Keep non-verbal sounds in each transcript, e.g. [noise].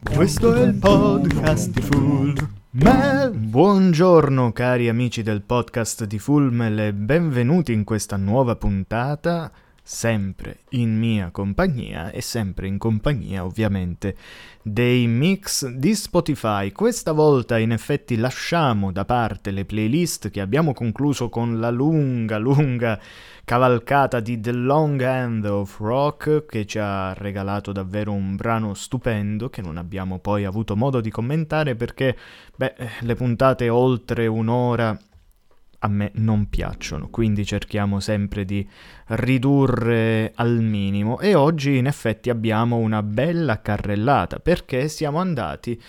Questo è il podcast di Full Mel. Buongiorno cari amici del podcast di Full Mel e benvenuti in questa nuova puntata sempre in mia compagnia e sempre in compagnia ovviamente dei mix di Spotify. Questa volta in effetti lasciamo da parte le playlist che abbiamo concluso con la lunga, lunga cavalcata di The Long End of Rock che ci ha regalato davvero un brano stupendo che non abbiamo poi avuto modo di commentare perché, beh, le puntate oltre un'ora a me non piacciono, quindi cerchiamo sempre di ridurre al minimo. E oggi in effetti abbiamo una bella carrellata perché siamo andati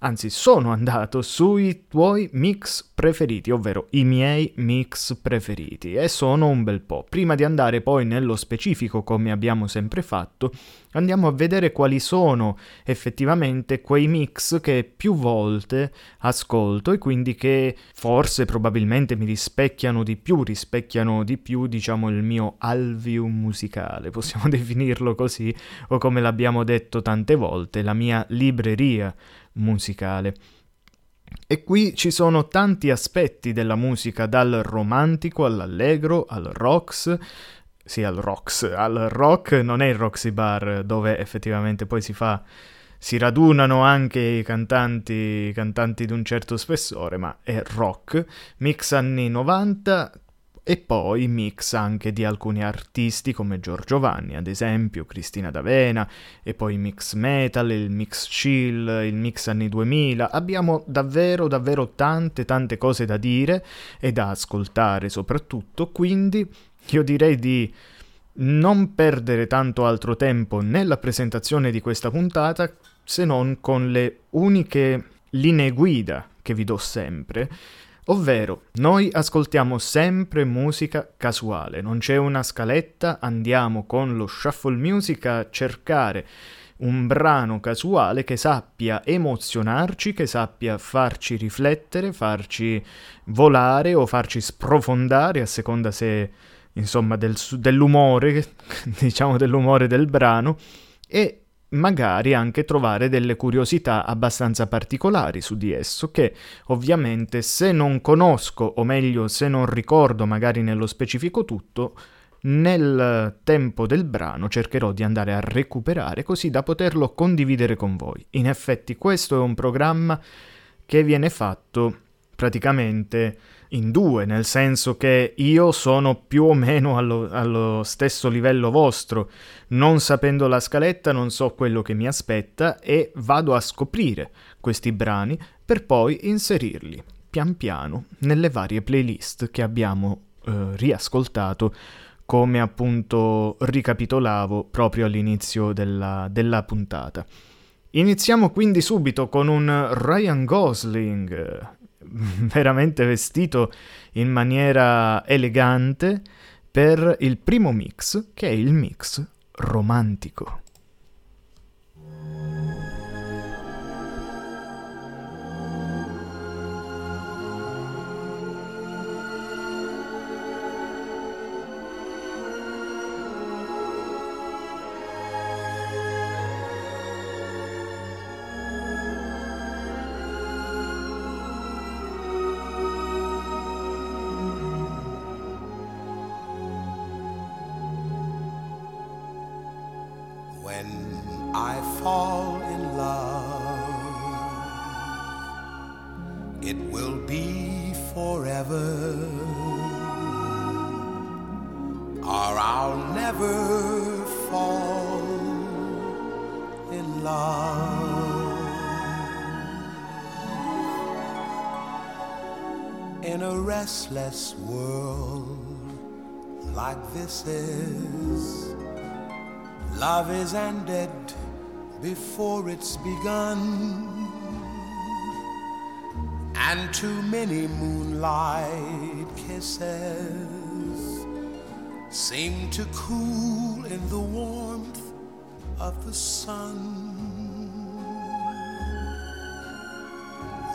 anzi sono andato sui tuoi mix preferiti, ovvero i miei mix preferiti, e sono un bel po'. Prima di andare poi nello specifico, come abbiamo sempre fatto, andiamo a vedere quali sono effettivamente quei mix che più volte ascolto e quindi che forse probabilmente mi rispecchiano di più, rispecchiano di più, diciamo, il mio alvium musicale, possiamo [laughs] definirlo così, o come l'abbiamo detto tante volte, la mia libreria musicale. E qui ci sono tanti aspetti della musica, dal romantico all'allegro, al rocks, sì, al rocks, al rock, non è il Roxy Bar dove effettivamente poi si fa si radunano anche i cantanti, cantanti di un certo spessore, ma è rock, mix anni 90, e poi mix anche di alcuni artisti come Giorgio Vanni, ad esempio, Cristina D'Avena, e poi mix metal, il mix chill, il mix anni 2000. Abbiamo davvero, davvero tante, tante cose da dire e da ascoltare soprattutto, quindi io direi di non perdere tanto altro tempo nella presentazione di questa puntata se non con le uniche linee guida che vi do sempre Ovvero, noi ascoltiamo sempre musica casuale, non c'è una scaletta, andiamo con lo shuffle music a cercare un brano casuale che sappia emozionarci, che sappia farci riflettere, farci volare o farci sprofondare a seconda se, insomma, del, dell'umore, [laughs] diciamo dell'umore del brano. E magari anche trovare delle curiosità abbastanza particolari su di esso che ovviamente se non conosco o meglio se non ricordo magari nello specifico tutto nel tempo del brano cercherò di andare a recuperare così da poterlo condividere con voi. In effetti questo è un programma che viene fatto praticamente in due, nel senso che io sono più o meno allo, allo, stesso livello vostro, non sapendo la scaletta non so quello che mi aspetta e vado a scoprire questi brani per poi inserirli pian piano nelle varie playlist che abbiamo eh, riascoltato come appunto ricapitolavo proprio all'inizio della, della puntata. Iniziamo quindi subito con un Ryan Gosling [laughs] veramente vestito in maniera elegante per il primo mix, che è il mix romantico. Restless world like this is. Love is ended before it's begun, and too many moonlight kisses seem to cool in the warmth of the sun.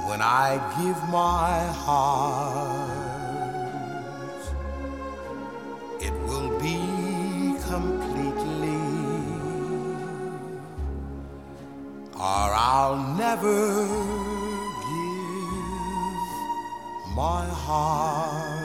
when I give my heart, it will be completely or I'll never give my heart.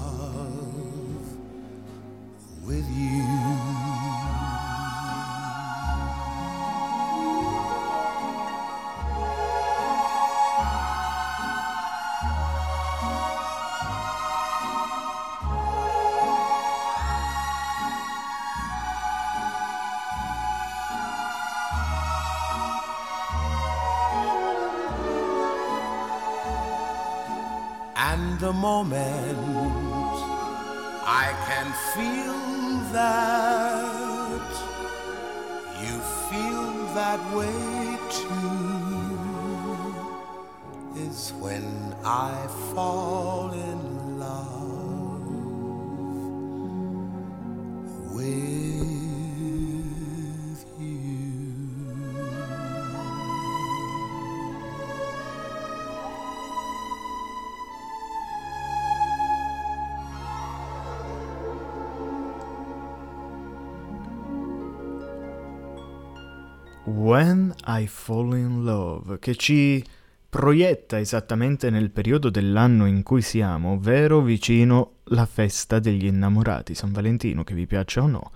When I Fall in Love, che ci proietta esattamente nel periodo dell'anno in cui siamo, ovvero vicino la festa degli innamorati, San Valentino, che vi piaccia o no.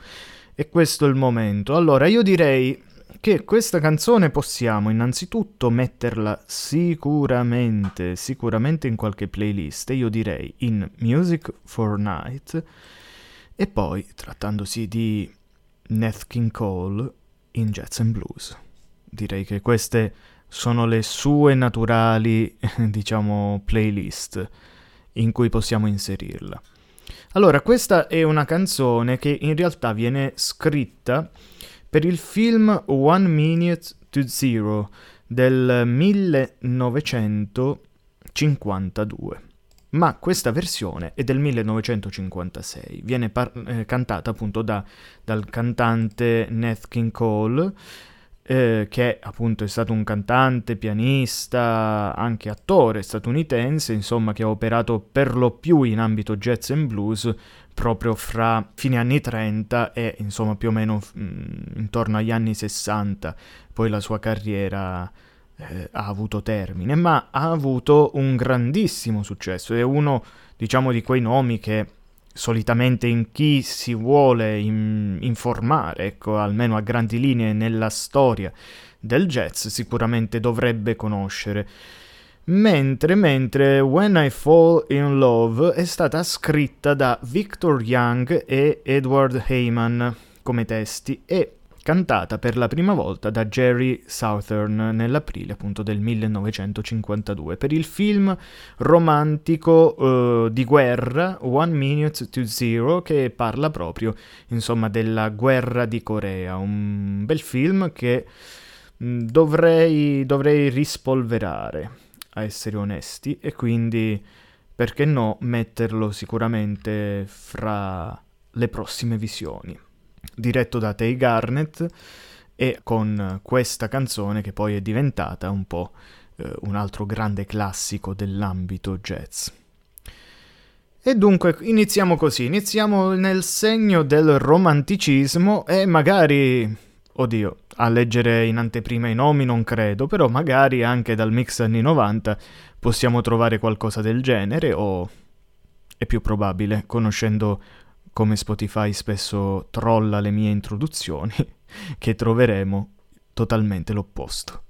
E questo è il momento. Allora, io direi che questa canzone possiamo innanzitutto metterla sicuramente, sicuramente in qualche playlist, io direi in Music for Night, e poi, trattandosi di Nat King Cole, in Jazz and Blues. Direi che queste sono le sue naturali, [laughs] diciamo, playlist in cui possiamo inserirla. Allora, questa è una canzone che in realtà viene scritta per il film One Minute to Zero del 1952. Ma questa versione è del 1956, viene par- eh, cantata appunto da, dal cantante Nat King Cole, eh, che appunto è stato un cantante, pianista, anche attore statunitense, insomma che ha operato per lo più in ambito jazz and blues proprio fra fine anni 30 e insomma più o meno mh, intorno agli anni 60, poi la sua carriera eh, ha avuto termine, ma ha avuto un grandissimo successo, è uno diciamo di quei nomi che solitamente in chi si vuole in- informare, ecco, almeno a grandi linee nella storia del jazz, sicuramente dovrebbe conoscere. Mentre, mentre When I Fall in Love è stata scritta da Victor Young e Edward Heyman come testi e cantata per la prima volta da Jerry Southern nell'aprile appunto del 1952 per il film romantico uh, di guerra One Minute to Zero che parla proprio insomma della guerra di Corea, un bel film che mh, dovrei, dovrei rispolverare a essere onesti e quindi perché no metterlo sicuramente fra le prossime visioni diretto da Tay Garnett e con questa canzone che poi è diventata un po' eh, un altro grande classico dell'ambito jazz. E dunque iniziamo così, iniziamo nel segno del romanticismo e magari, oddio, a leggere in anteprima i nomi non credo, però magari anche dal mix anni 90 possiamo trovare qualcosa del genere o è più probabile, conoscendo come Spotify spesso trolla le mie introduzioni, [laughs] che troveremo totalmente l'opposto.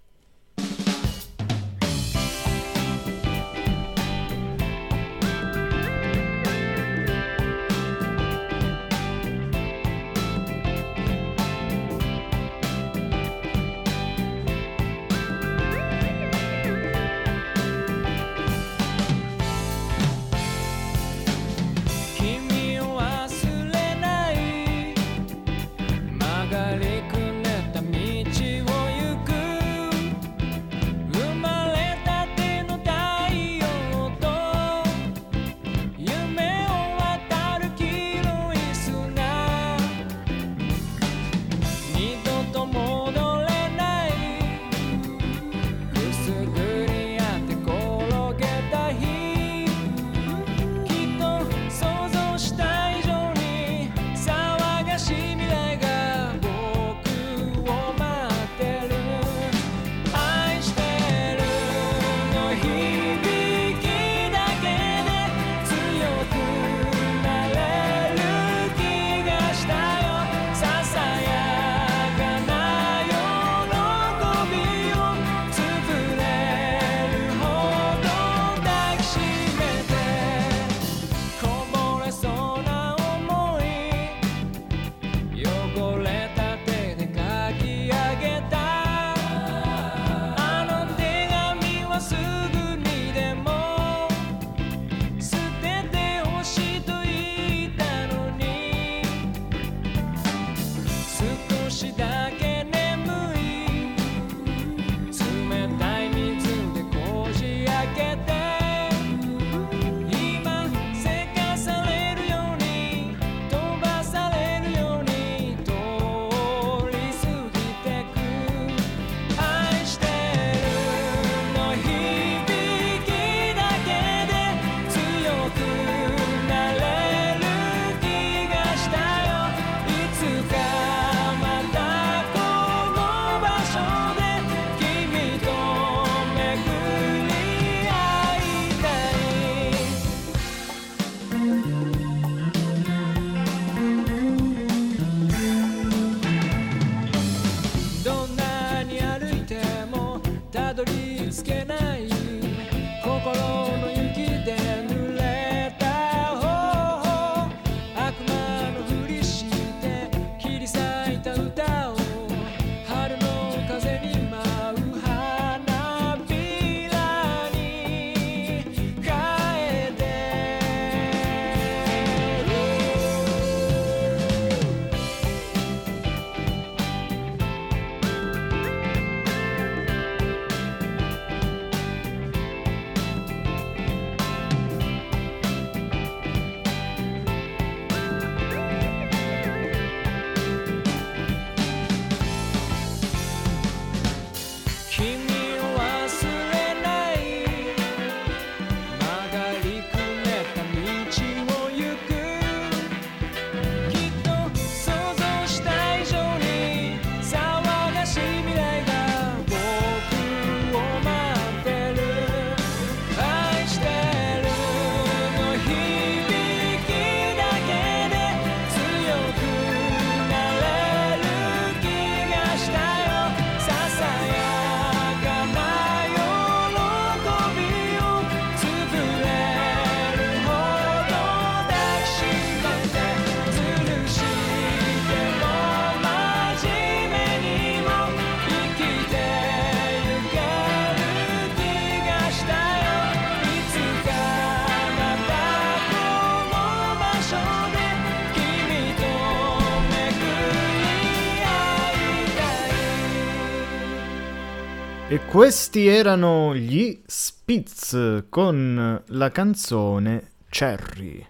Questi erano gli Spitz con la canzone Cherry,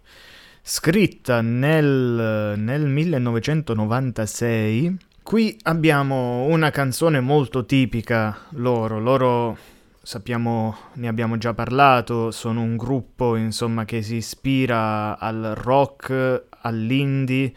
scritta nel, nel 1996. Qui abbiamo una canzone molto tipica loro, loro sappiamo, ne abbiamo già parlato, sono un gruppo insomma che si ispira al rock, all'indie,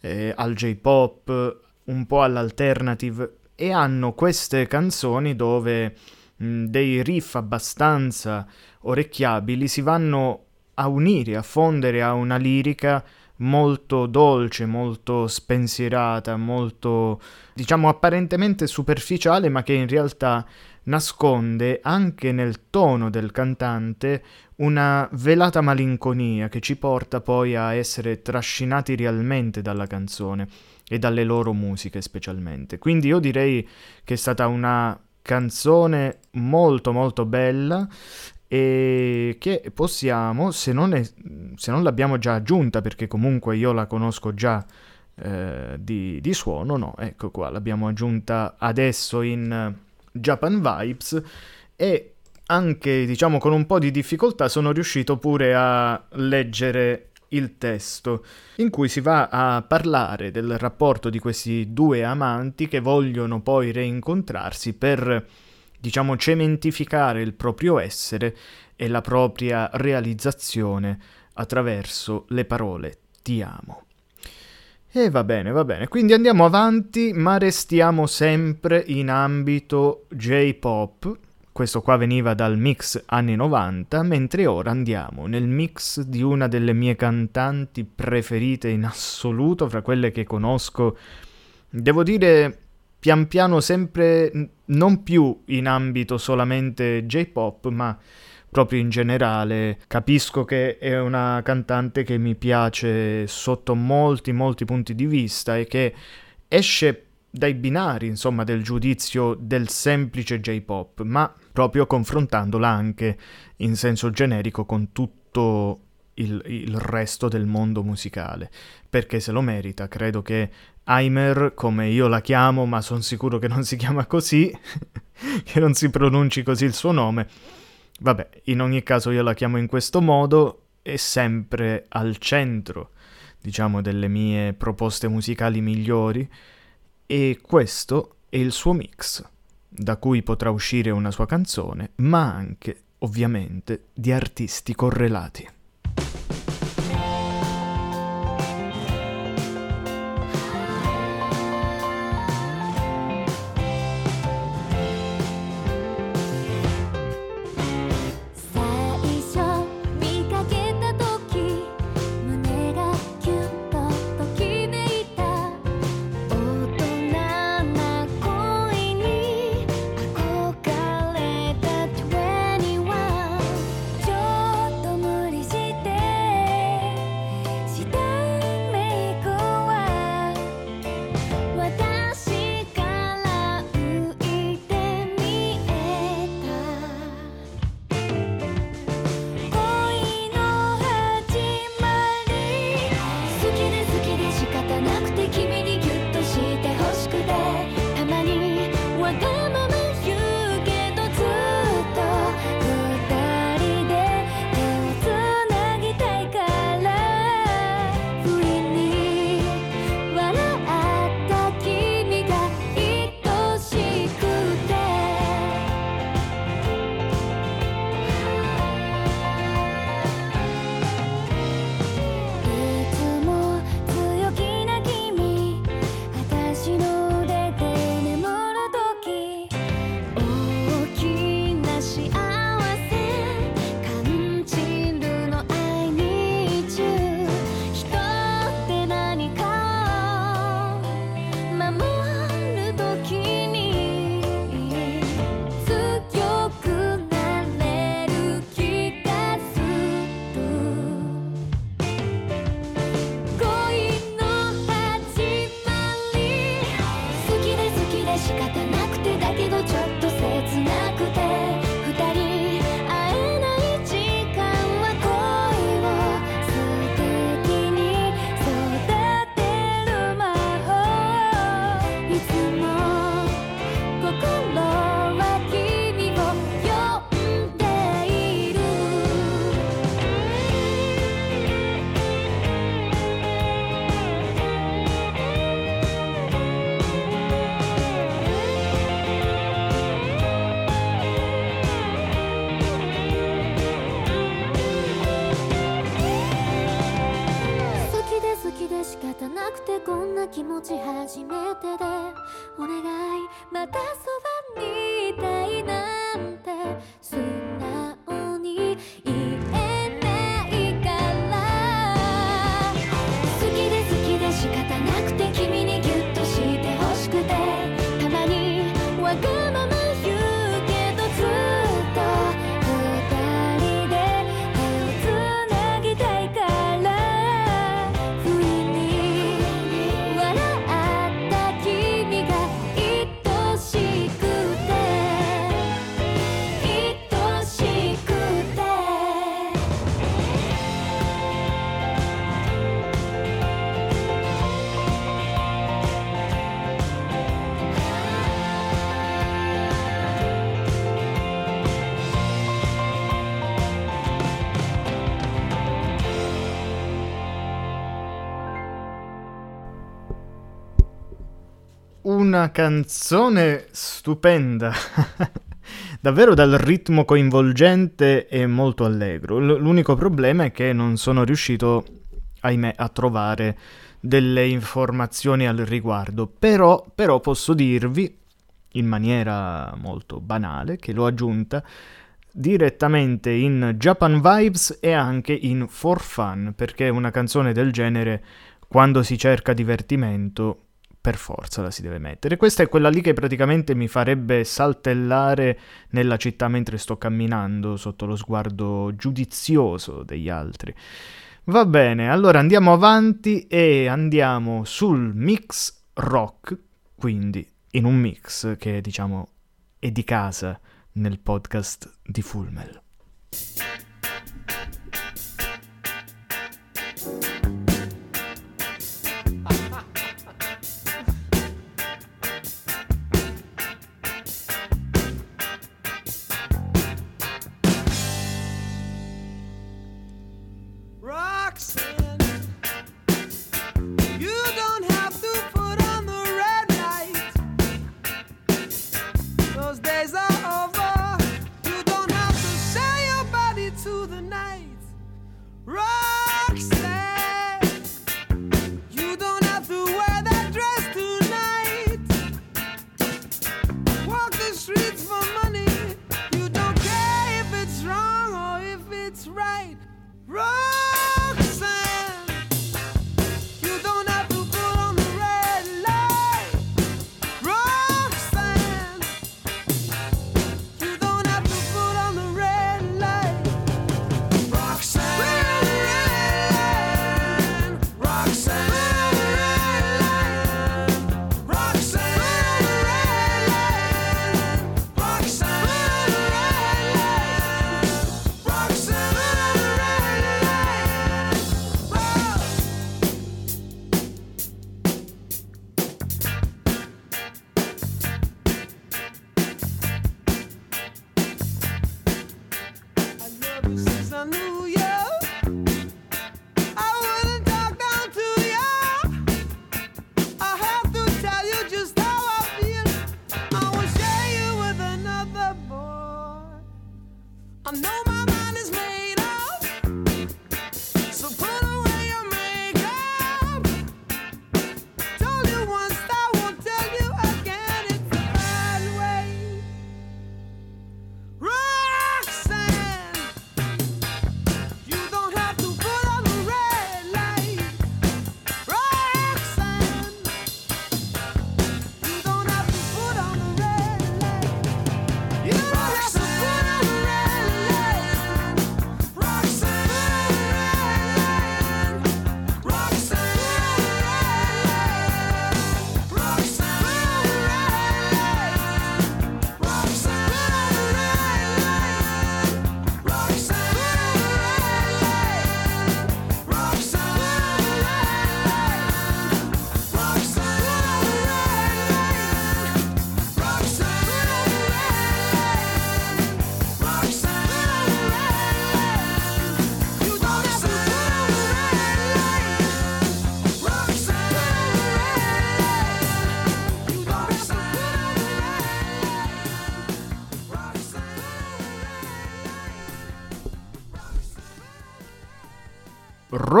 eh, al J-pop, un po' all'alternative e hanno queste canzoni dove mh, dei riff abbastanza orecchiabili si vanno a unire, a fondere a una lirica molto dolce, molto spensierata, molto diciamo apparentemente superficiale, ma che in realtà nasconde anche nel tono del cantante una velata malinconia che ci porta poi a essere trascinati realmente dalla canzone e dalle loro musiche specialmente. Quindi io direi che è stata una canzone molto molto bella e che possiamo, se non, è- se non l'abbiamo già aggiunta, perché comunque io la conosco già eh, di, di suono, no, ecco qua, l'abbiamo aggiunta adesso in eh, Japan Vibes e anche, diciamo, con un po' di difficoltà sono riuscito pure a leggere il testo in cui si va a parlare del rapporto di questi due amanti che vogliono poi reincontrarsi per, diciamo, cementificare il proprio essere e la propria realizzazione attraverso le parole ti amo. E va bene, va bene. Quindi andiamo avanti, ma restiamo sempre in ambito J-pop. Questo qua veniva dal mix anni 90, mentre ora andiamo nel mix di una delle mie cantanti preferite in assoluto, fra quelle che conosco. Devo dire, pian piano sempre non più in ambito solamente J-pop, ma proprio in generale. Capisco che è una cantante che mi piace sotto molti, molti punti di vista e che esce dai binari, insomma, del giudizio del semplice J-pop, ma proprio confrontandola anche in senso generico con tutto il, il resto del mondo musicale, perché se lo merita, credo che Aimer, come io la chiamo, ma sono sicuro che non si chiama così, [laughs] che non si pronunci così il suo nome. Vabbè, in ogni caso io la chiamo in questo modo, è sempre al centro, diciamo, delle mie proposte musicali migliori, e questo è il suo mix, da cui potrà uscire una sua canzone, ma anche, ovviamente, di artisti correlati. こんな気持ち初めてでお願いまた Una canzone stupenda, [laughs] davvero dal ritmo coinvolgente e molto allegro. L- l'unico problema è che non sono riuscito, ahimè, a trovare delle informazioni al riguardo, però, però posso dirvi, in maniera molto banale, che l'ho aggiunta direttamente in Japan Vibes e anche in For Fun, perché una canzone del genere, quando si cerca divertimento, per forza la si deve mettere. Questa è quella lì che praticamente mi farebbe saltellare nella città mentre sto camminando sotto lo sguardo giudizioso degli altri. Va bene, allora andiamo avanti e andiamo sul mix rock, quindi in un mix che diciamo è di casa nel podcast di Fulmel.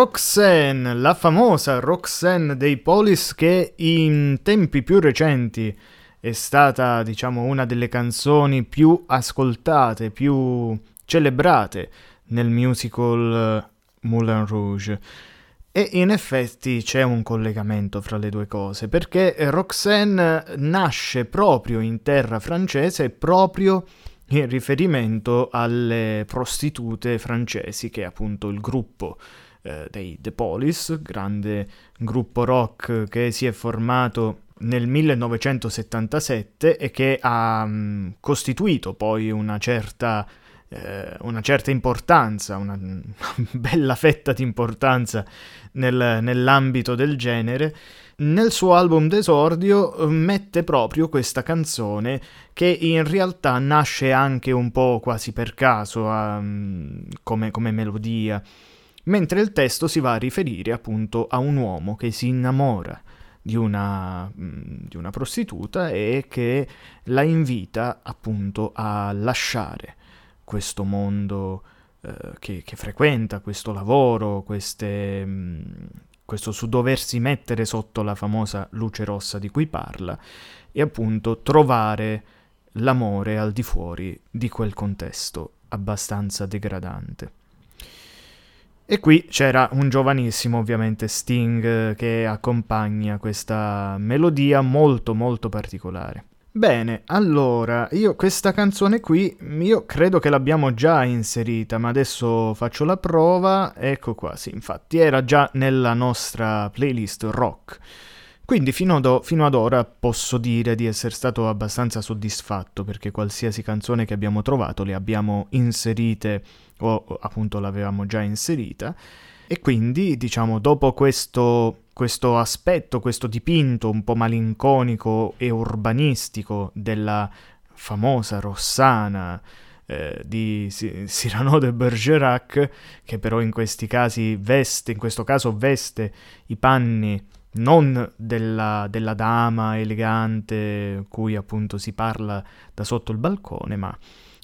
Roxanne, la famosa Roxanne dei Polis che in tempi più recenti è stata, diciamo, una delle canzoni più ascoltate, più celebrate nel musical Moulin Rouge. E in effetti c'è un collegamento fra le due cose, perché Roxanne nasce proprio in terra francese, proprio in riferimento alle prostitute francesi, che è appunto il gruppo eh, dei The Police, grande gruppo rock che si è formato nel 1977 e che ha mh, costituito poi una certa eh, una certa importanza, una, una [laughs] bella fetta di importanza nel, nell'ambito del genere, nel suo album d'esordio eh, mette proprio questa canzone che in realtà nasce anche un po' quasi per caso um, come, come melodia, mentre il testo si va a riferire appunto a un uomo che si innamora di una, di una prostituta e che la invita appunto a lasciare questo mondo eh, che, che, frequenta, questo lavoro, queste, mh, mm, questo su doversi mettere sotto la famosa luce rossa di cui parla e appunto trovare l'amore al di fuori di quel contesto abbastanza degradante. E qui c'era un giovanissimo ovviamente Sting che accompagna questa melodia molto molto particolare. Bene, allora, io questa canzone qui, io credo che l'abbiamo già inserita, ma adesso faccio la prova. Ecco qua, sì, infatti era già nella nostra playlist rock. Quindi fino ad, fino ad, ora posso dire di essere stato abbastanza soddisfatto perché qualsiasi canzone che abbiamo trovato le abbiamo inserite o appunto l'avevamo già inserita. E quindi diciamo dopo questo questo aspetto, questo dipinto un po' malinconico e urbanistico della famosa Rossana eh, di Cyrano de Bergerac, che però in questi casi veste, in questo caso veste i panni non della, della dama elegante cui appunto si parla da sotto il balcone, ma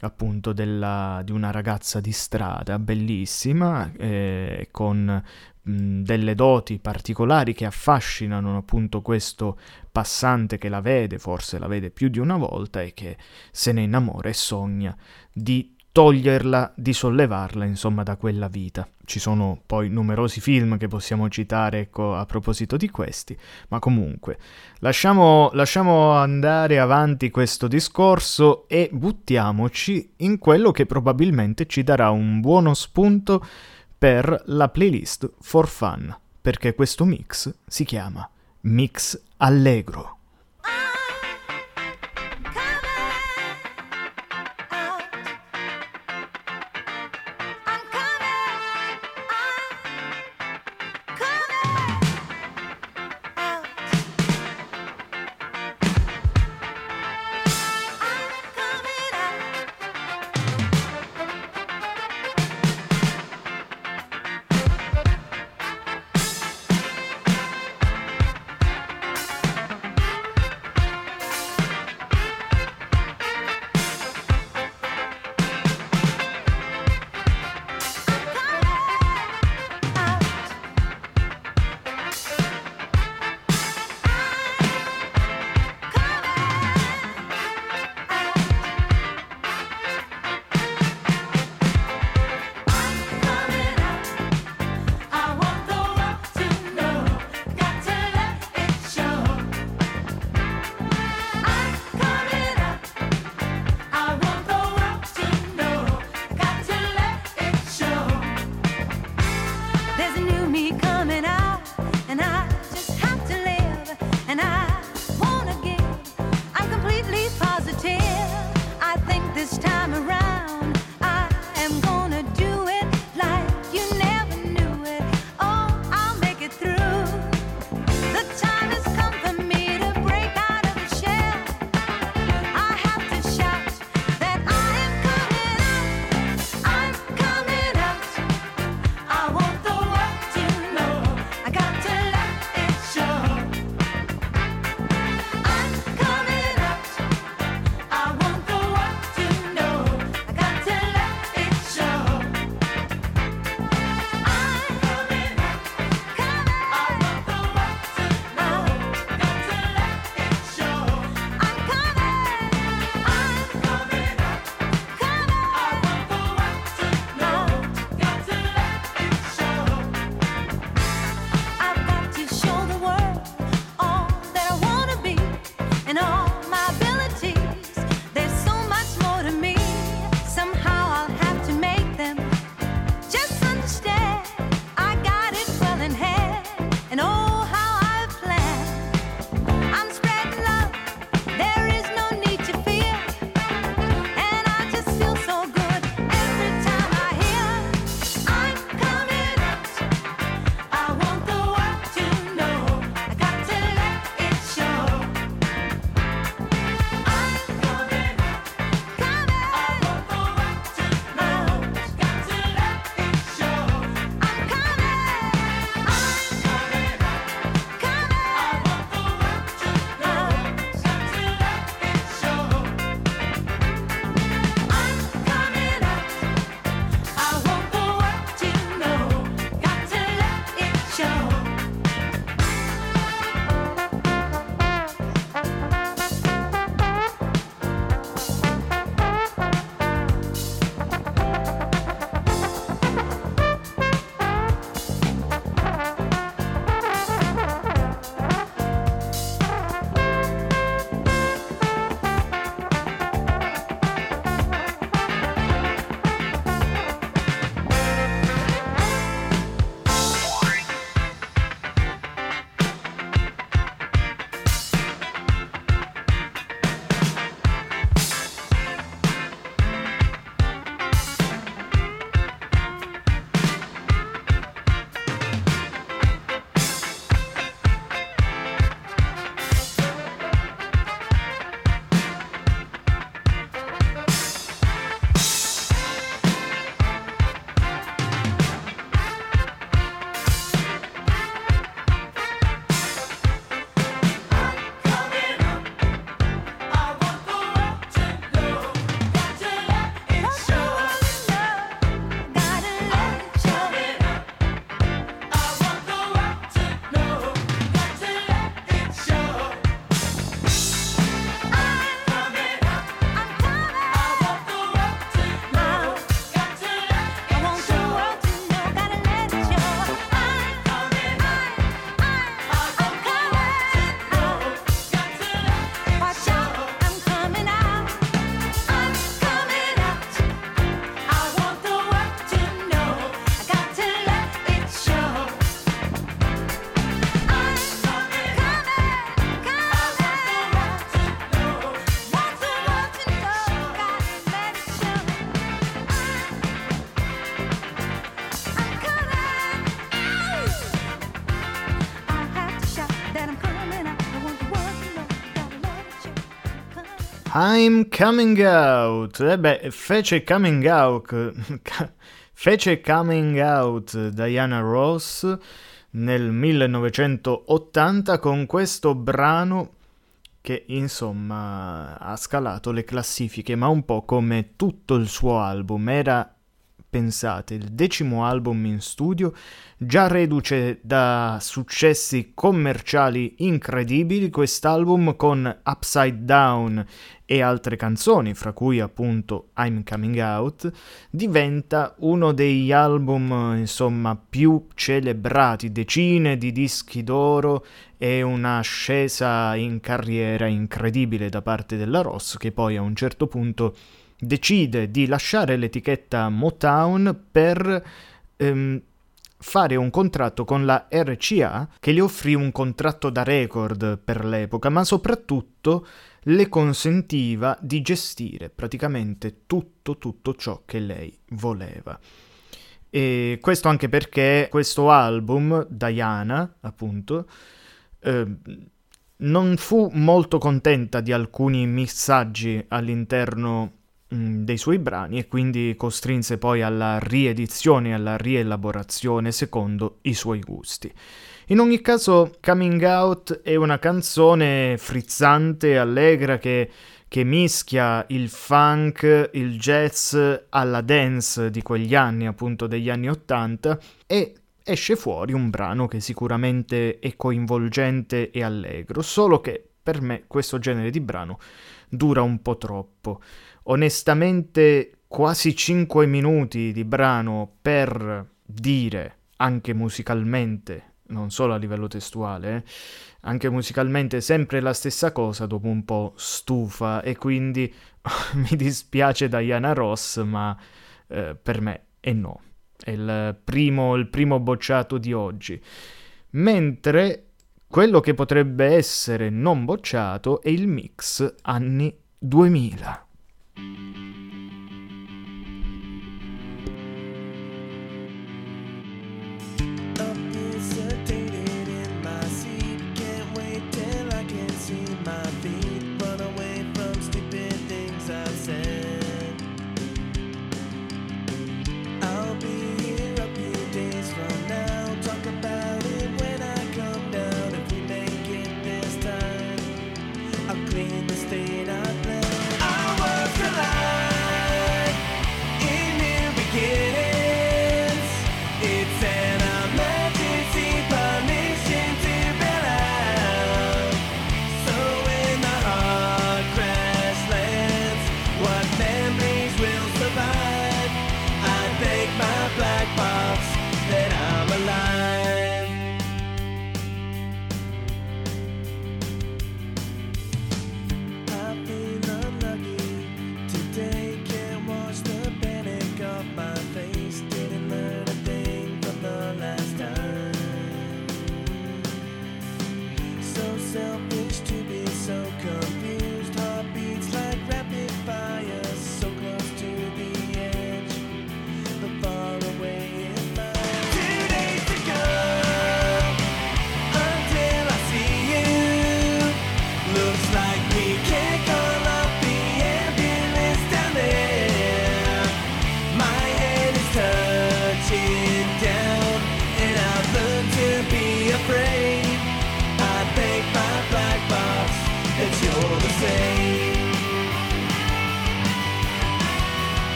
appunto della, di una ragazza di strada bellissima eh, con delle doti particolari che affascinano appunto questo passante che la vede, forse la vede più di una volta e che se ne innamora e sogna di toglierla, di sollevarla, insomma, da quella vita. Ci sono poi numerosi film che possiamo citare, ecco, a proposito di questi, ma comunque, lasciamo, lasciamo andare avanti questo discorso e buttiamoci in quello che probabilmente ci darà un buono spunto per la playlist For Fun, perché questo mix si chiama Mix Allegro. I'm coming out. E beh, fece coming out. [laughs] fece coming out Diana Ross nel 1980 con questo brano che insomma ha scalato le classifiche, ma un po' come tutto il suo album. Era pensate, il decimo album in studio, già reduce da successi commerciali incredibili, quest'album con Upside Down e altre canzoni, fra cui appunto I'm Coming Out, diventa uno degli album insomma più celebrati, decine di dischi d'oro e una ascesa in carriera incredibile da parte della Ross che poi a un certo punto decide di lasciare l'etichetta Motown per ehm, fare un contratto con la RCA che gli offrì un contratto da record per l'epoca, ma soprattutto le consentiva di gestire praticamente tutto, tutto ciò che lei voleva. E questo anche perché questo album, Diana, appunto, eh, non fu molto contenta di alcuni messaggi all'interno dei suoi brani e quindi costrinse poi alla riedizione e alla rielaborazione secondo i suoi gusti. In ogni caso, Coming Out è una canzone frizzante allegra che, che mischia il funk, il jazz alla dance di quegli anni, appunto degli anni Ottanta, e esce fuori un brano che sicuramente è coinvolgente e allegro, solo che per me questo genere di brano dura un po' troppo onestamente quasi 5 minuti di brano per dire anche musicalmente, non solo a livello testuale, eh, anche musicalmente sempre la stessa cosa dopo un po' stufa e quindi [laughs] mi dispiace Diana Ross, ma eh, per me è no. È il primo, il primo bocciato di oggi. Mentre quello che potrebbe essere non bocciato è il mix anni 2000. Thank you.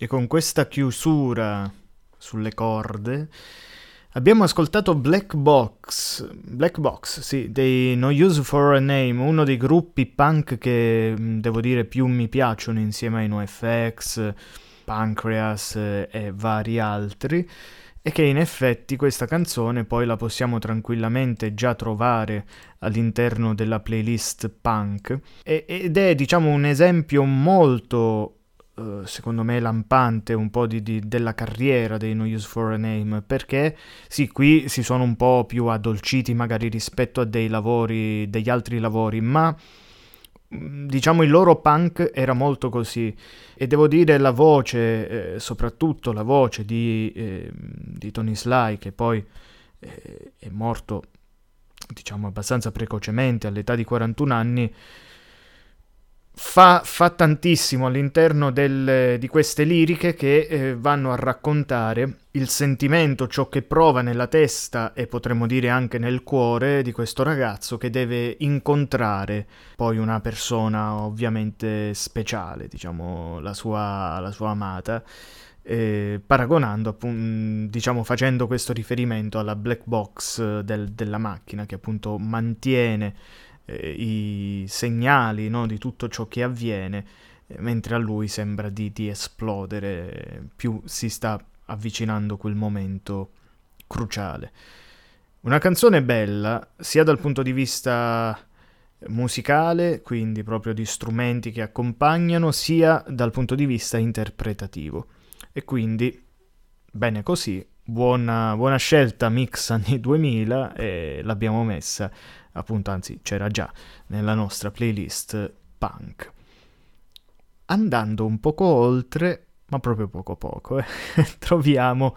E con questa chiusura sulle corde abbiamo ascoltato Black Box, Black Box, sì, dei No Use for a Name, uno dei gruppi punk che mh, devo dire più mi piacciono insieme ai NoFX, Pancreas eh, e vari altri e che in effetti questa canzone poi la possiamo tranquillamente già trovare all'interno della playlist punk. Ed è diciamo un esempio molto eh, secondo me lampante un po' di, di- della carriera dei No Use for a Name perché sì qui si sono un po' più addolciti magari rispetto a dei lavori degli altri lavori ma mh, diciamo il loro punk era molto così. E devo dire la voce eh, soprattutto la voce di, eh, di Tony Sly che poi eh, è morto diciamo abbastanza precocemente all'età di 41 anni fa, fa tantissimo all'interno del- di queste liriche che eh, vanno a raccontare il sentimento, ciò che prova nella testa e potremmo dire anche nel cuore di questo ragazzo che deve incontrare poi una persona ovviamente speciale, diciamo la sua, la sua amata, eh, paragonando appunto, diciamo facendo questo riferimento alla black box eh, del- della macchina che appunto mantiene eh, i segnali no, di tutto ciò che avviene, eh, mentre a lui sembra di, di esplodere più si sta avvicinando quel momento cruciale. Una canzone bella sia dal punto di vista musicale, quindi proprio di strumenti che accompagnano, sia dal punto di vista interpretativo. E quindi, bene così, buona, buona scelta mix anni 2000 e l'abbiamo messa appunto, anzi c'era già nella nostra playlist punk. Andando un poco oltre, ma proprio poco poco, eh, [laughs] troviamo,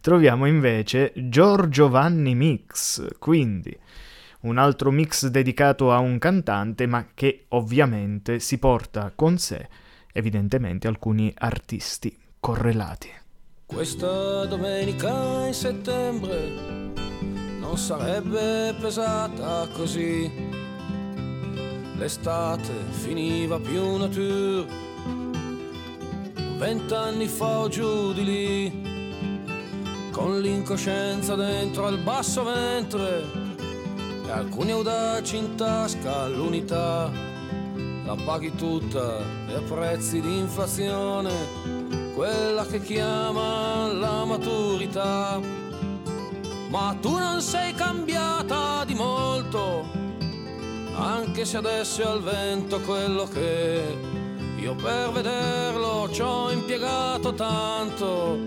troviamo invece Giorgio Vanni Mix, quindi un altro mix dedicato a un cantante, ma che ovviamente si porta con sé evidentemente alcuni artisti correlati. Questa domenica in settembre non sarebbe pesata così. L'estate finiva più nature. Vent'anni fa o giù di lì, con l'incoscienza dentro al basso ventre e alcuni audaci in tasca l'unità. La paghi tutta e a prezzi di inflazione quella che chiama la maturità. Ma tu non sei cambiata di molto, anche se adesso è al vento quello che io per vederlo ci ho impiegato tanto,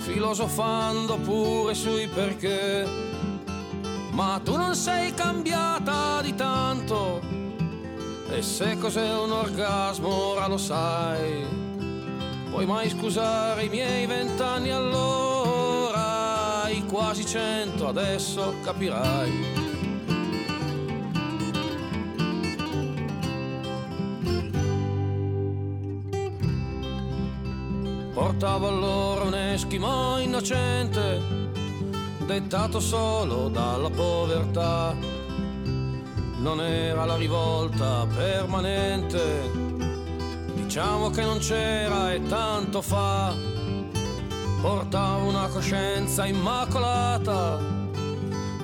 filosofando pure sui perché. Ma tu non sei cambiata di tanto, e se cos'è un orgasmo ora lo sai. Puoi mai scusare i miei vent'anni allora, quasi cento adesso capirai. Portavo allora un eschimo innocente, dettato solo dalla povertà. Non era la rivolta permanente, Diciamo che non c'era e tanto fa. Portavo una coscienza immacolata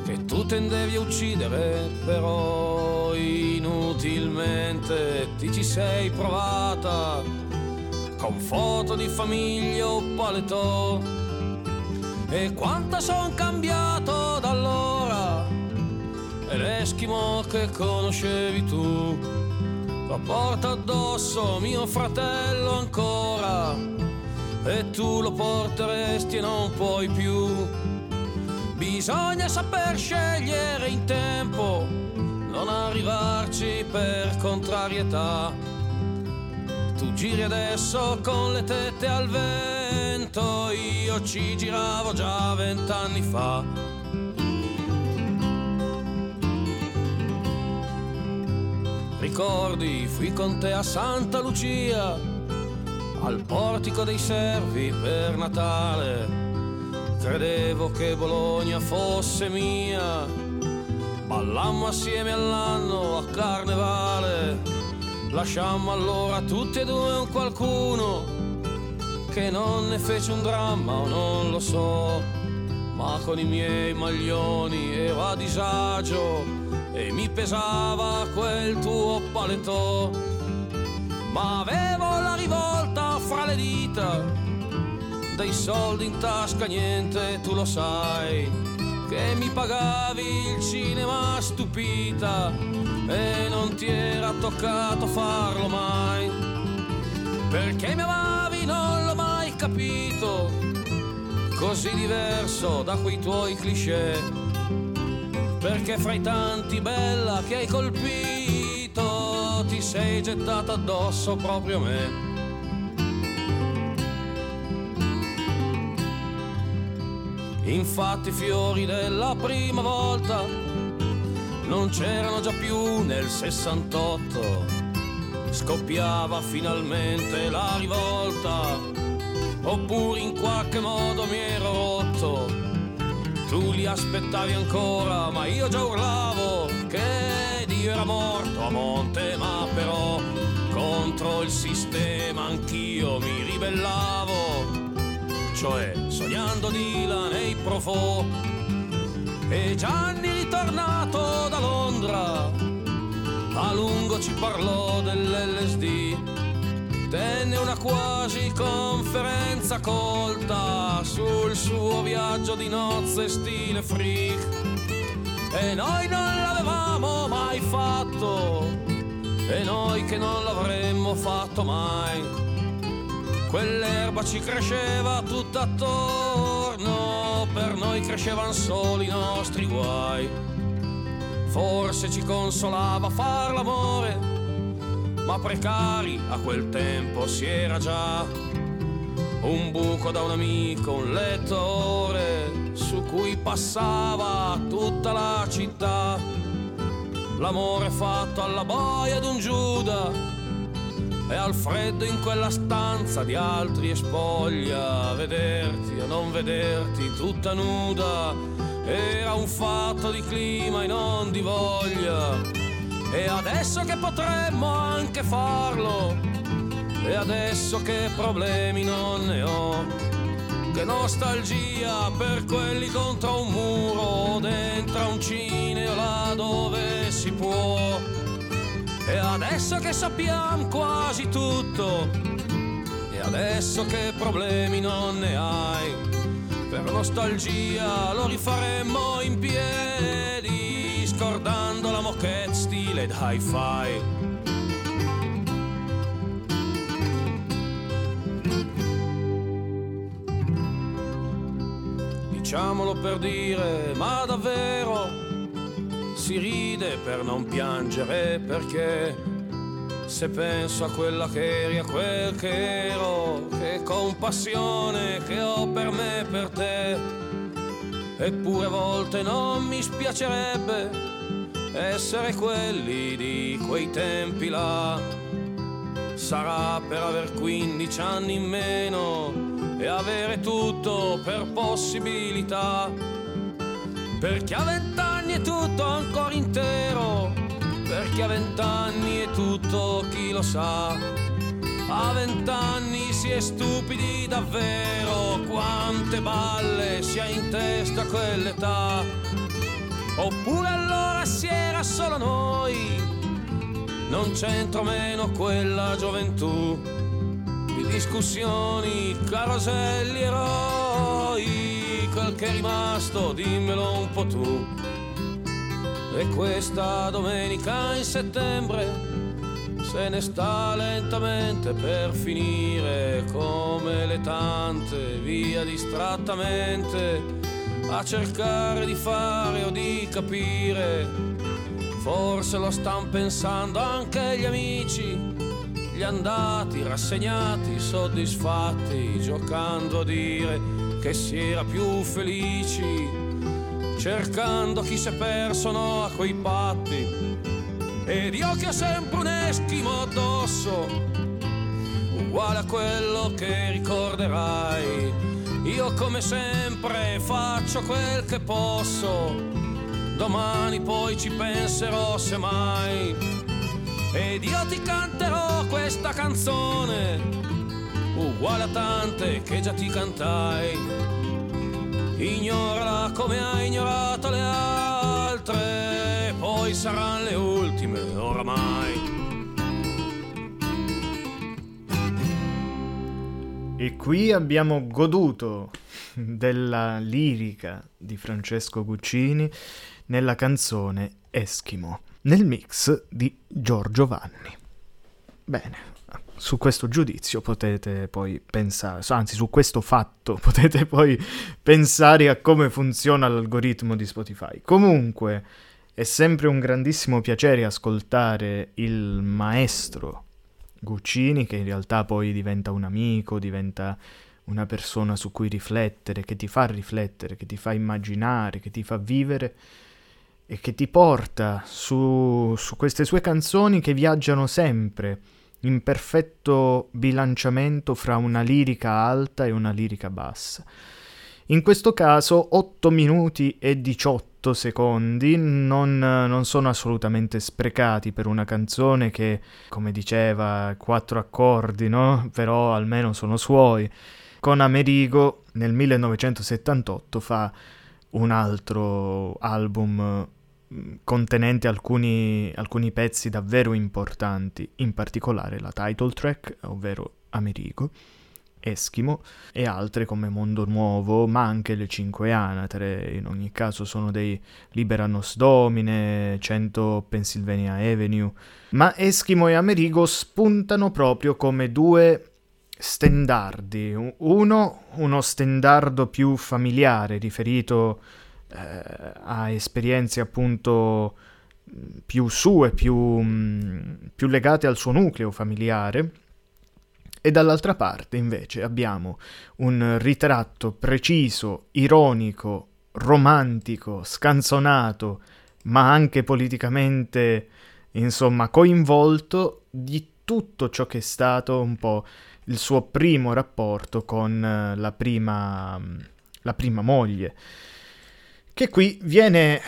che tu tendevi a uccidere, però inutilmente ti ci sei provata. Con foto di famiglia o paletò. E quanto son cambiato da allora. E l'eschimo che conoscevi tu lo porta addosso mio fratello ancora tu lo porteresti e non puoi più. Bisogna saper scegliere in tempo, non arrivarci per contrarietà. Tu giri adesso con le tette al vento, io ci giravo già vent'anni fa. Ricordi, fui con te a Santa Lucia, al portico dei servi per Natale. Credevo che Bologna fosse mia, ballammo assieme all'anno a Carnevale. Lasciammo allora tutti e due un qualcuno che non ne fece un dramma o non lo so, ma con i miei maglioni ero a disagio e mi pesava quel tuo paletò, ma avevo la rivolta fra le dita, dei soldi in tasca niente, tu lo sai, che mi pagavi il cinema stupita e non ti era toccato farlo mai, perché mi amavi non l'ho mai capito, così diverso da quei tuoi cliché, perché fra i tanti bella che hai colpito ti sei gettata addosso proprio a me. Infatti i fiori della prima volta non c'erano già più nel 68. Scoppiava finalmente la rivolta, oppure in qualche modo mi ero rotto. Tu li aspettavi ancora, ma io già urlavo che Era morto a monte, ma però contro il sistema anch'io mi ribellavo cioè sognando Dylan e i Profò. E Gianni ritornato da Londra, a lungo ci parlò dell'LSD. Tenne una quasi conferenza colta sul suo viaggio di nozze stile freak. E noi non l'avevamo fatto, e noi che non l'avremmo fatto mai. Quell'erba ci cresceva tutta attorno, per noi crescevano solo i nostri guai. Forse ci consolava far l'amore, ma precari a quel tempo si era già. Un buco da un amico, un lettore su cui passava tutta la città. L'amore fatto alla boia d'un Giuda e al freddo in quella stanza di altri e spoglia vederti o non vederti tutta nuda. Era un fatto di clima e non di voglia. E adesso che potremmo anche farlo e adesso che problemi non ne ho che nostalgia per quelli contro un muro dentro un cineo là dove si può e adesso che sappiamo quasi tutto, e adesso che problemi non ne hai, per nostalgia lo rifaremmo in piedi, scordando la moquette stile hi-fi. Diciamolo per dire, ma davvero si ride per non piangere perché se penso a quella che eri, a quel che ero, che compassione che ho per me e per te, eppure a volte non mi spiacerebbe essere quelli di quei tempi là. Sarà per aver 15 anni in meno e avere tutto per possibilità, perché a vent'anni è tutto ancora intero, perché a vent'anni è tutto chi lo sa. A vent'anni si è stupidi davvero, quante balle si ha in testa a quell'età. Oppure allora si era solo noi, non c'entro meno quella gioventù discussioni, caroselli, eroi, quel che è rimasto dimmelo un po' tu. E questa domenica in settembre se ne sta lentamente per finire come le tante via distrattamente a cercare di fare o di capire. Forse lo stan pensando anche gli amici, gli andati rassegnati, soddisfatti, giocando a dire che si era più felici, cercando chi si è perso no, a quei patti. Ed io che ho sempre un eschimo addosso, uguale a quello che ricorderai. Io come sempre faccio quel che posso, domani poi ci penserò semmai. Ed io ti canterò questa canzone uguale a tante che già ti cantai. Ignorala come hai ignorato le altre, poi saranno le ultime oramai. E qui abbiamo goduto della lirica di Francesco Guccini nella canzone Eschimo, nel mix di Giorgio Vanni. Bene, su questo giudizio potete poi pensare, anzi su questo fatto [laughs] potete poi pensare a come funziona l'algoritmo di Spotify. Comunque è sempre un grandissimo piacere ascoltare il maestro Guccini, che in realtà poi diventa un amico, diventa una persona su cui riflettere, che ti fa riflettere, che ti fa immaginare, che ti fa vivere e che ti porta su, su queste sue canzoni che viaggiano sempre in perfetto bilanciamento fra una lirica alta e una lirica bassa. In questo caso 8 minuti e 18 secondi non, non, sono assolutamente sprecati per una canzone che, come diceva, quattro accordi, no? Però almeno sono suoi. Con Amerigo nel 1978 fa un altro album contenente alcuni, alcuni pezzi davvero importanti, in particolare la title track, ovvero Amerigo Eschimo e altre come Mondo Nuovo, ma anche le Cinque Anatre, in ogni caso sono dei Liberanos Domine, 100 Pennsylvania Avenue, ma Eschimo e Amerigo spuntano proprio come due stendardi, uno uno stendardo più familiare riferito eh, a esperienze appunto più sue, più, più legate al suo nucleo familiare, e dall'altra parte invece abbiamo un ritratto preciso, ironico, romantico, scanzonato, ma anche politicamente, insomma, coinvolto di tutto ciò che è stato un po' il suo primo rapporto con eh, la prima, la prima moglie, che qui viene,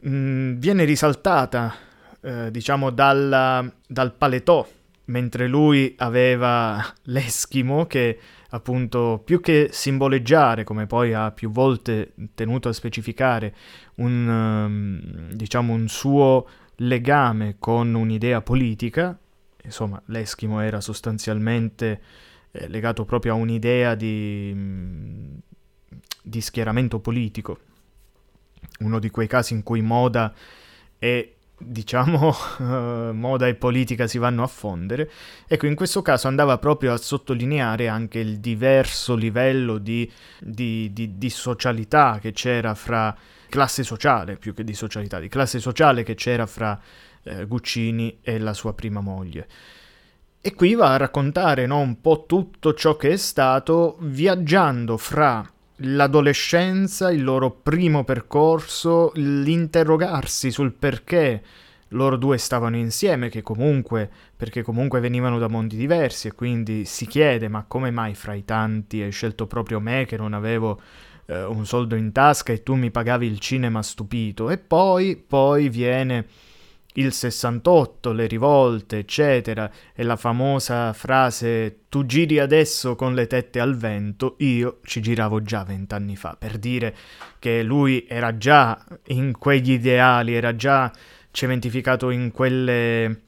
mh, mm, viene risaltata, eh, diciamo, dal, dal paletò mentre lui aveva [laughs] l'Eschimo che appunto più che simboleggiare, come poi ha più volte tenuto a specificare, un, um, diciamo un suo legame con un'idea politica, insomma l'Eschimo era sostanzialmente eh, legato proprio a un'idea di, mm, di schieramento politico, uno di quei casi in cui moda è diciamo, [laughs] moda e politica si vanno a fondere. Ecco, in questo caso andava proprio a sottolineare anche il diverso livello di, di, di, di socialità che c'era fra classe sociale, più che di socialità, di classe sociale che c'era fra eh, Guccini e la sua prima moglie. E qui va a raccontare no, un po' tutto ciò che è stato viaggiando fra l'adolescenza, il loro primo percorso, l'interrogarsi sul perché loro due stavano insieme, che comunque, perché comunque venivano da mondi diversi e quindi si chiede ma come mai fra i tanti hai scelto proprio me che non avevo eh, un soldo in tasca e tu mi pagavi il cinema stupito? E poi, poi viene il 68, le rivolte, eccetera, e la famosa frase tu giri adesso con le tette al vento, io ci giravo già vent'anni fa, per dire che lui era già in quegli ideali, era già cementificato in quelle,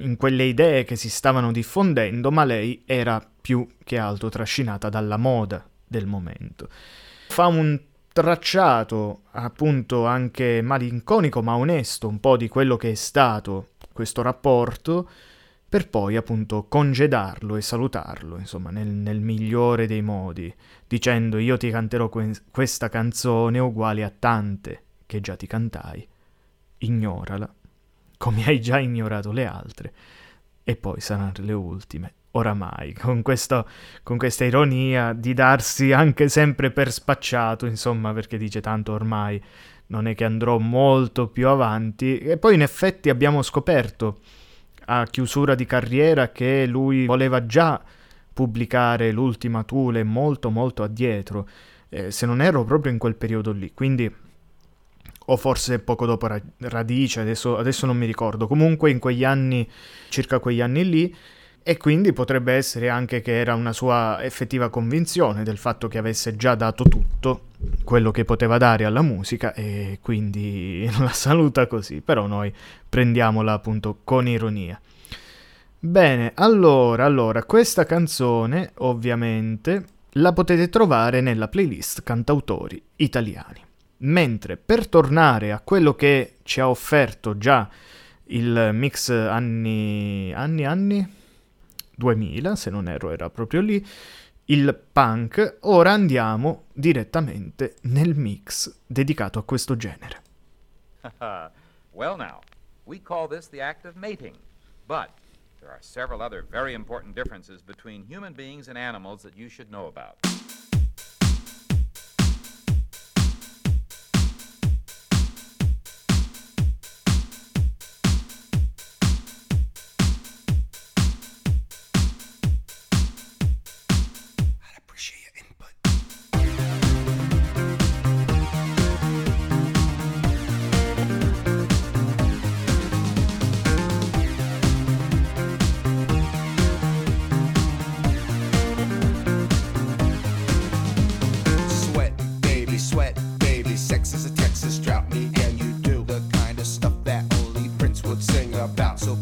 in quelle idee che si stavano diffondendo, ma lei era più che altro trascinata dalla moda del momento. Fa un tracciato appunto anche malinconico ma onesto un po' di quello che è stato questo rapporto per poi appunto congedarlo e salutarlo, insomma, nel, nel migliore dei modi, dicendo io ti canterò que- questa canzone uguale a tante che già ti cantai, ignorala, come hai già ignorato le altre, e poi saranno le ultime oramai, con, questo, con questa ironia di darsi anche sempre per spacciato, insomma, perché dice tanto ormai non è che andrò molto più avanti. E poi in effetti abbiamo scoperto a chiusura di carriera che lui voleva già pubblicare l'ultima Thule molto molto addietro, eh, se non ero proprio in quel periodo lì, quindi o forse poco dopo Radice, adesso, adesso non mi ricordo, comunque in quegli anni, circa quegli anni lì, e quindi potrebbe essere anche che era una sua effettiva convinzione del fatto che avesse già dato tutto quello che poteva dare alla musica e quindi [laughs] la saluta così, però noi prendiamola appunto con ironia. Bene, allora, allora, questa canzone ovviamente la potete trovare nella playlist Cantautori Italiani. Mentre per tornare a quello che ci ha offerto già il mix anni... anni anni? 2000, se non erro era proprio lì, il punk, ora andiamo direttamente nel mix dedicato a questo genere. [laughs] well now, we call this the act of mating, but there are several other very important differences between human beings and animals that you should know about. So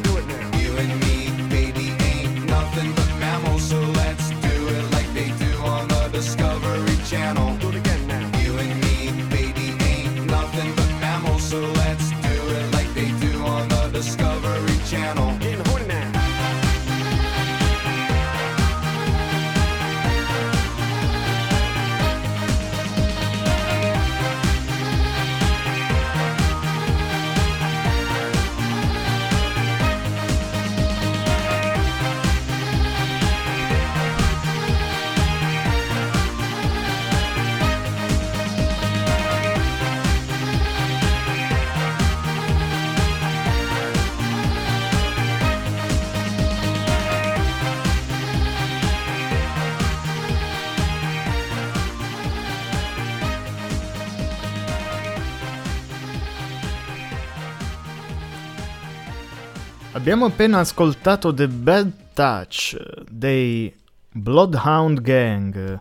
Abbiamo appena ascoltato The Bad Touch dei Bloodhound Gang,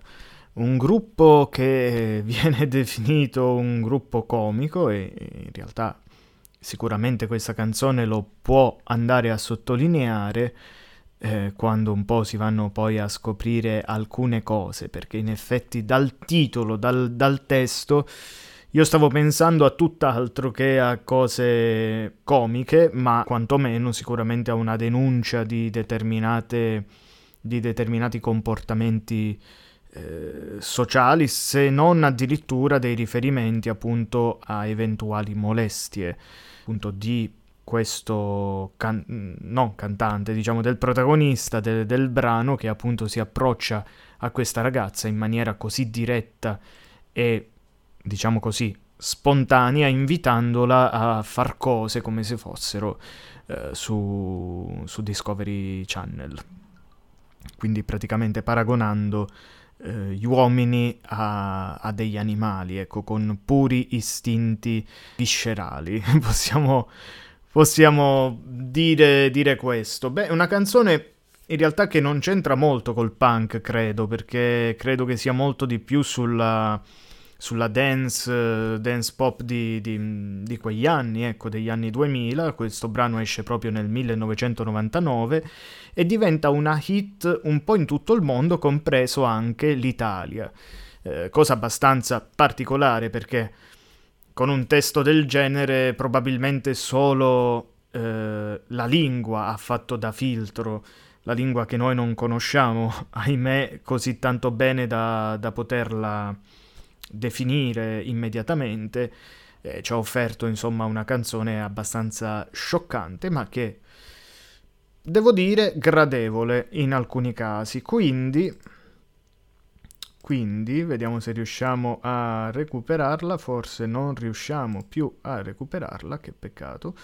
un gruppo che [laughs] viene definito un gruppo comico e in realtà sicuramente questa canzone lo può andare a sottolineare eh, quando un po' si vanno poi a scoprire alcune cose, perché in effetti dal titolo, dal, dal testo, io stavo pensando a tutt'altro che a cose comiche, ma quantomeno sicuramente a una denuncia di di determinati comportamenti eh, sociali, se non addirittura dei riferimenti appunto a eventuali molestie appunto di questo can- non cantante, diciamo del protagonista de- del brano che appunto si approccia a questa ragazza in maniera così diretta e diciamo così spontanea, invitandola a far cose come se fossero eh, su, su Discovery Channel quindi praticamente paragonando eh, gli uomini a, a, degli animali, ecco, con puri istinti viscerali, [laughs] possiamo, possiamo dire, dire, questo. Beh, una canzone in realtà che non c'entra molto col punk, credo, perché credo che sia molto di più sulla sulla dance, dance pop di, di, di, quegli anni, ecco, degli anni 2000. Questo brano esce proprio nel 1999 e diventa una hit un po' in tutto il mondo, compreso anche l'Italia. Eh, cosa abbastanza particolare perché con un testo del genere probabilmente solo eh, la lingua ha fatto da filtro la lingua che noi non conosciamo, [laughs] ahimè, così tanto bene da, da poterla definire immediatamente, eh, ci ha offerto insomma una canzone abbastanza scioccante, ma che devo dire gradevole in alcuni casi. Quindi, quindi vediamo se riusciamo a recuperarla. Forse non riusciamo più a recuperarla, che peccato.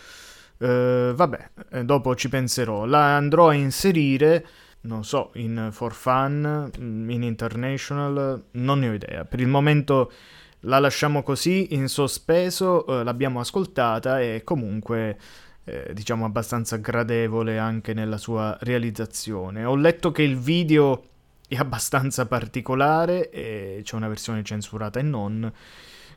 Uh, vabbè, eh, dopo ci penserò. La andrò a inserire non so, in For Fun, mm, in International, non ne ho idea. Per il momento la lasciamo così in sospeso, eh, l'abbiamo ascoltata e comunque eh, diciamo abbastanza gradevole anche nella sua realizzazione. Ho letto che il video è abbastanza particolare e c'è una versione censurata e non.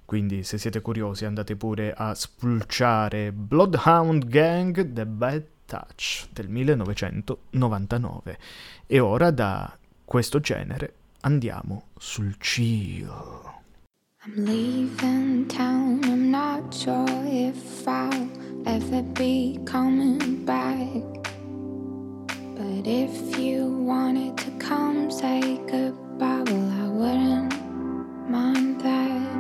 Quindi se siete curiosi andate pure a spulciare Bloodhound Gang The Bad Touch del 1999 e ora da questo genere andiamo sul chill. I'm leaving town, I'm not sure if I'll ever be coming back. But if you wanted to come say goodbye, well, I wouldn't mind that.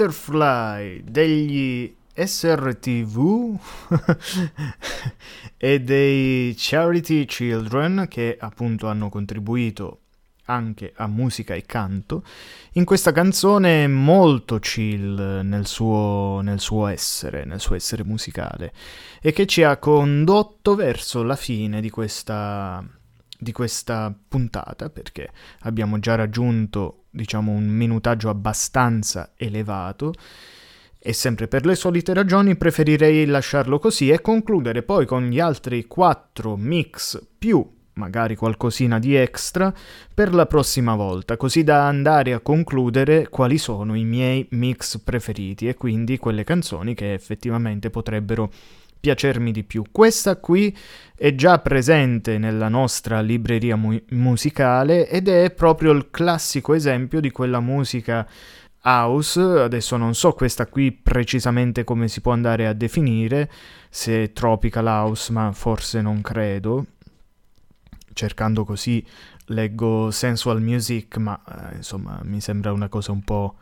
Butterfly degli SRTV [laughs] e dei Charity Children che appunto hanno contribuito anche a musica e canto in questa canzone molto chill nel suo, nel suo essere, nel suo essere musicale e che ci ha condotto verso la fine di questa, di questa puntata perché abbiamo già raggiunto diciamo un minutaggio abbastanza elevato. E sempre per le solite ragioni preferirei lasciarlo così e concludere poi con gli altri quattro mix più magari qualcosina di extra per la prossima volta, così da andare a concludere quali sono i miei mix preferiti e quindi quelle canzoni che effettivamente potrebbero piacermi di più. Questa qui è già presente nella nostra libreria mu- musicale ed è proprio il classico esempio di quella musica house, adesso non so questa qui precisamente come si può andare a definire, se è tropical house, ma forse non credo. Cercando così leggo sensual music, ma eh, insomma mi sembra una cosa un po'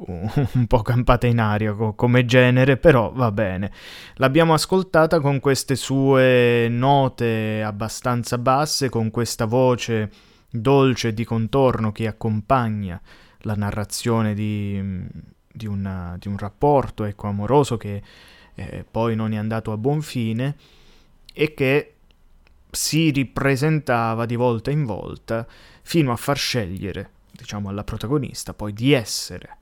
[laughs] un po' campata in aria co- come genere, però va bene. L'abbiamo ascoltata con queste sue note abbastanza basse, con questa voce dolce di contorno che accompagna la narrazione di, di, una- di un rapporto ecco, amoroso che eh, poi non è andato a buon fine e che si ripresentava di volta in volta fino a far scegliere, diciamo, alla protagonista poi di essere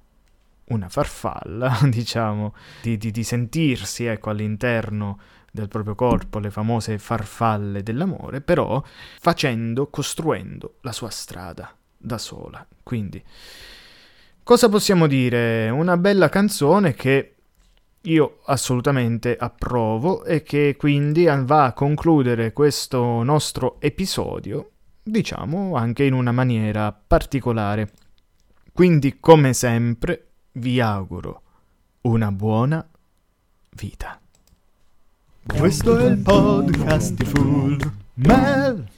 una farfalla, [laughs] diciamo, di, di- di sentirsi ecco, all'interno del proprio corpo, le famose farfalle dell'amore, però facendo, costruendo la sua strada da sola. Quindi, cosa possiamo dire? Una bella canzone che io assolutamente approvo e che quindi va a concludere questo nostro episodio, diciamo, anche in una maniera particolare. Quindi, come sempre, vi auguro una buona vita. Questo è il podcast di Full Mel.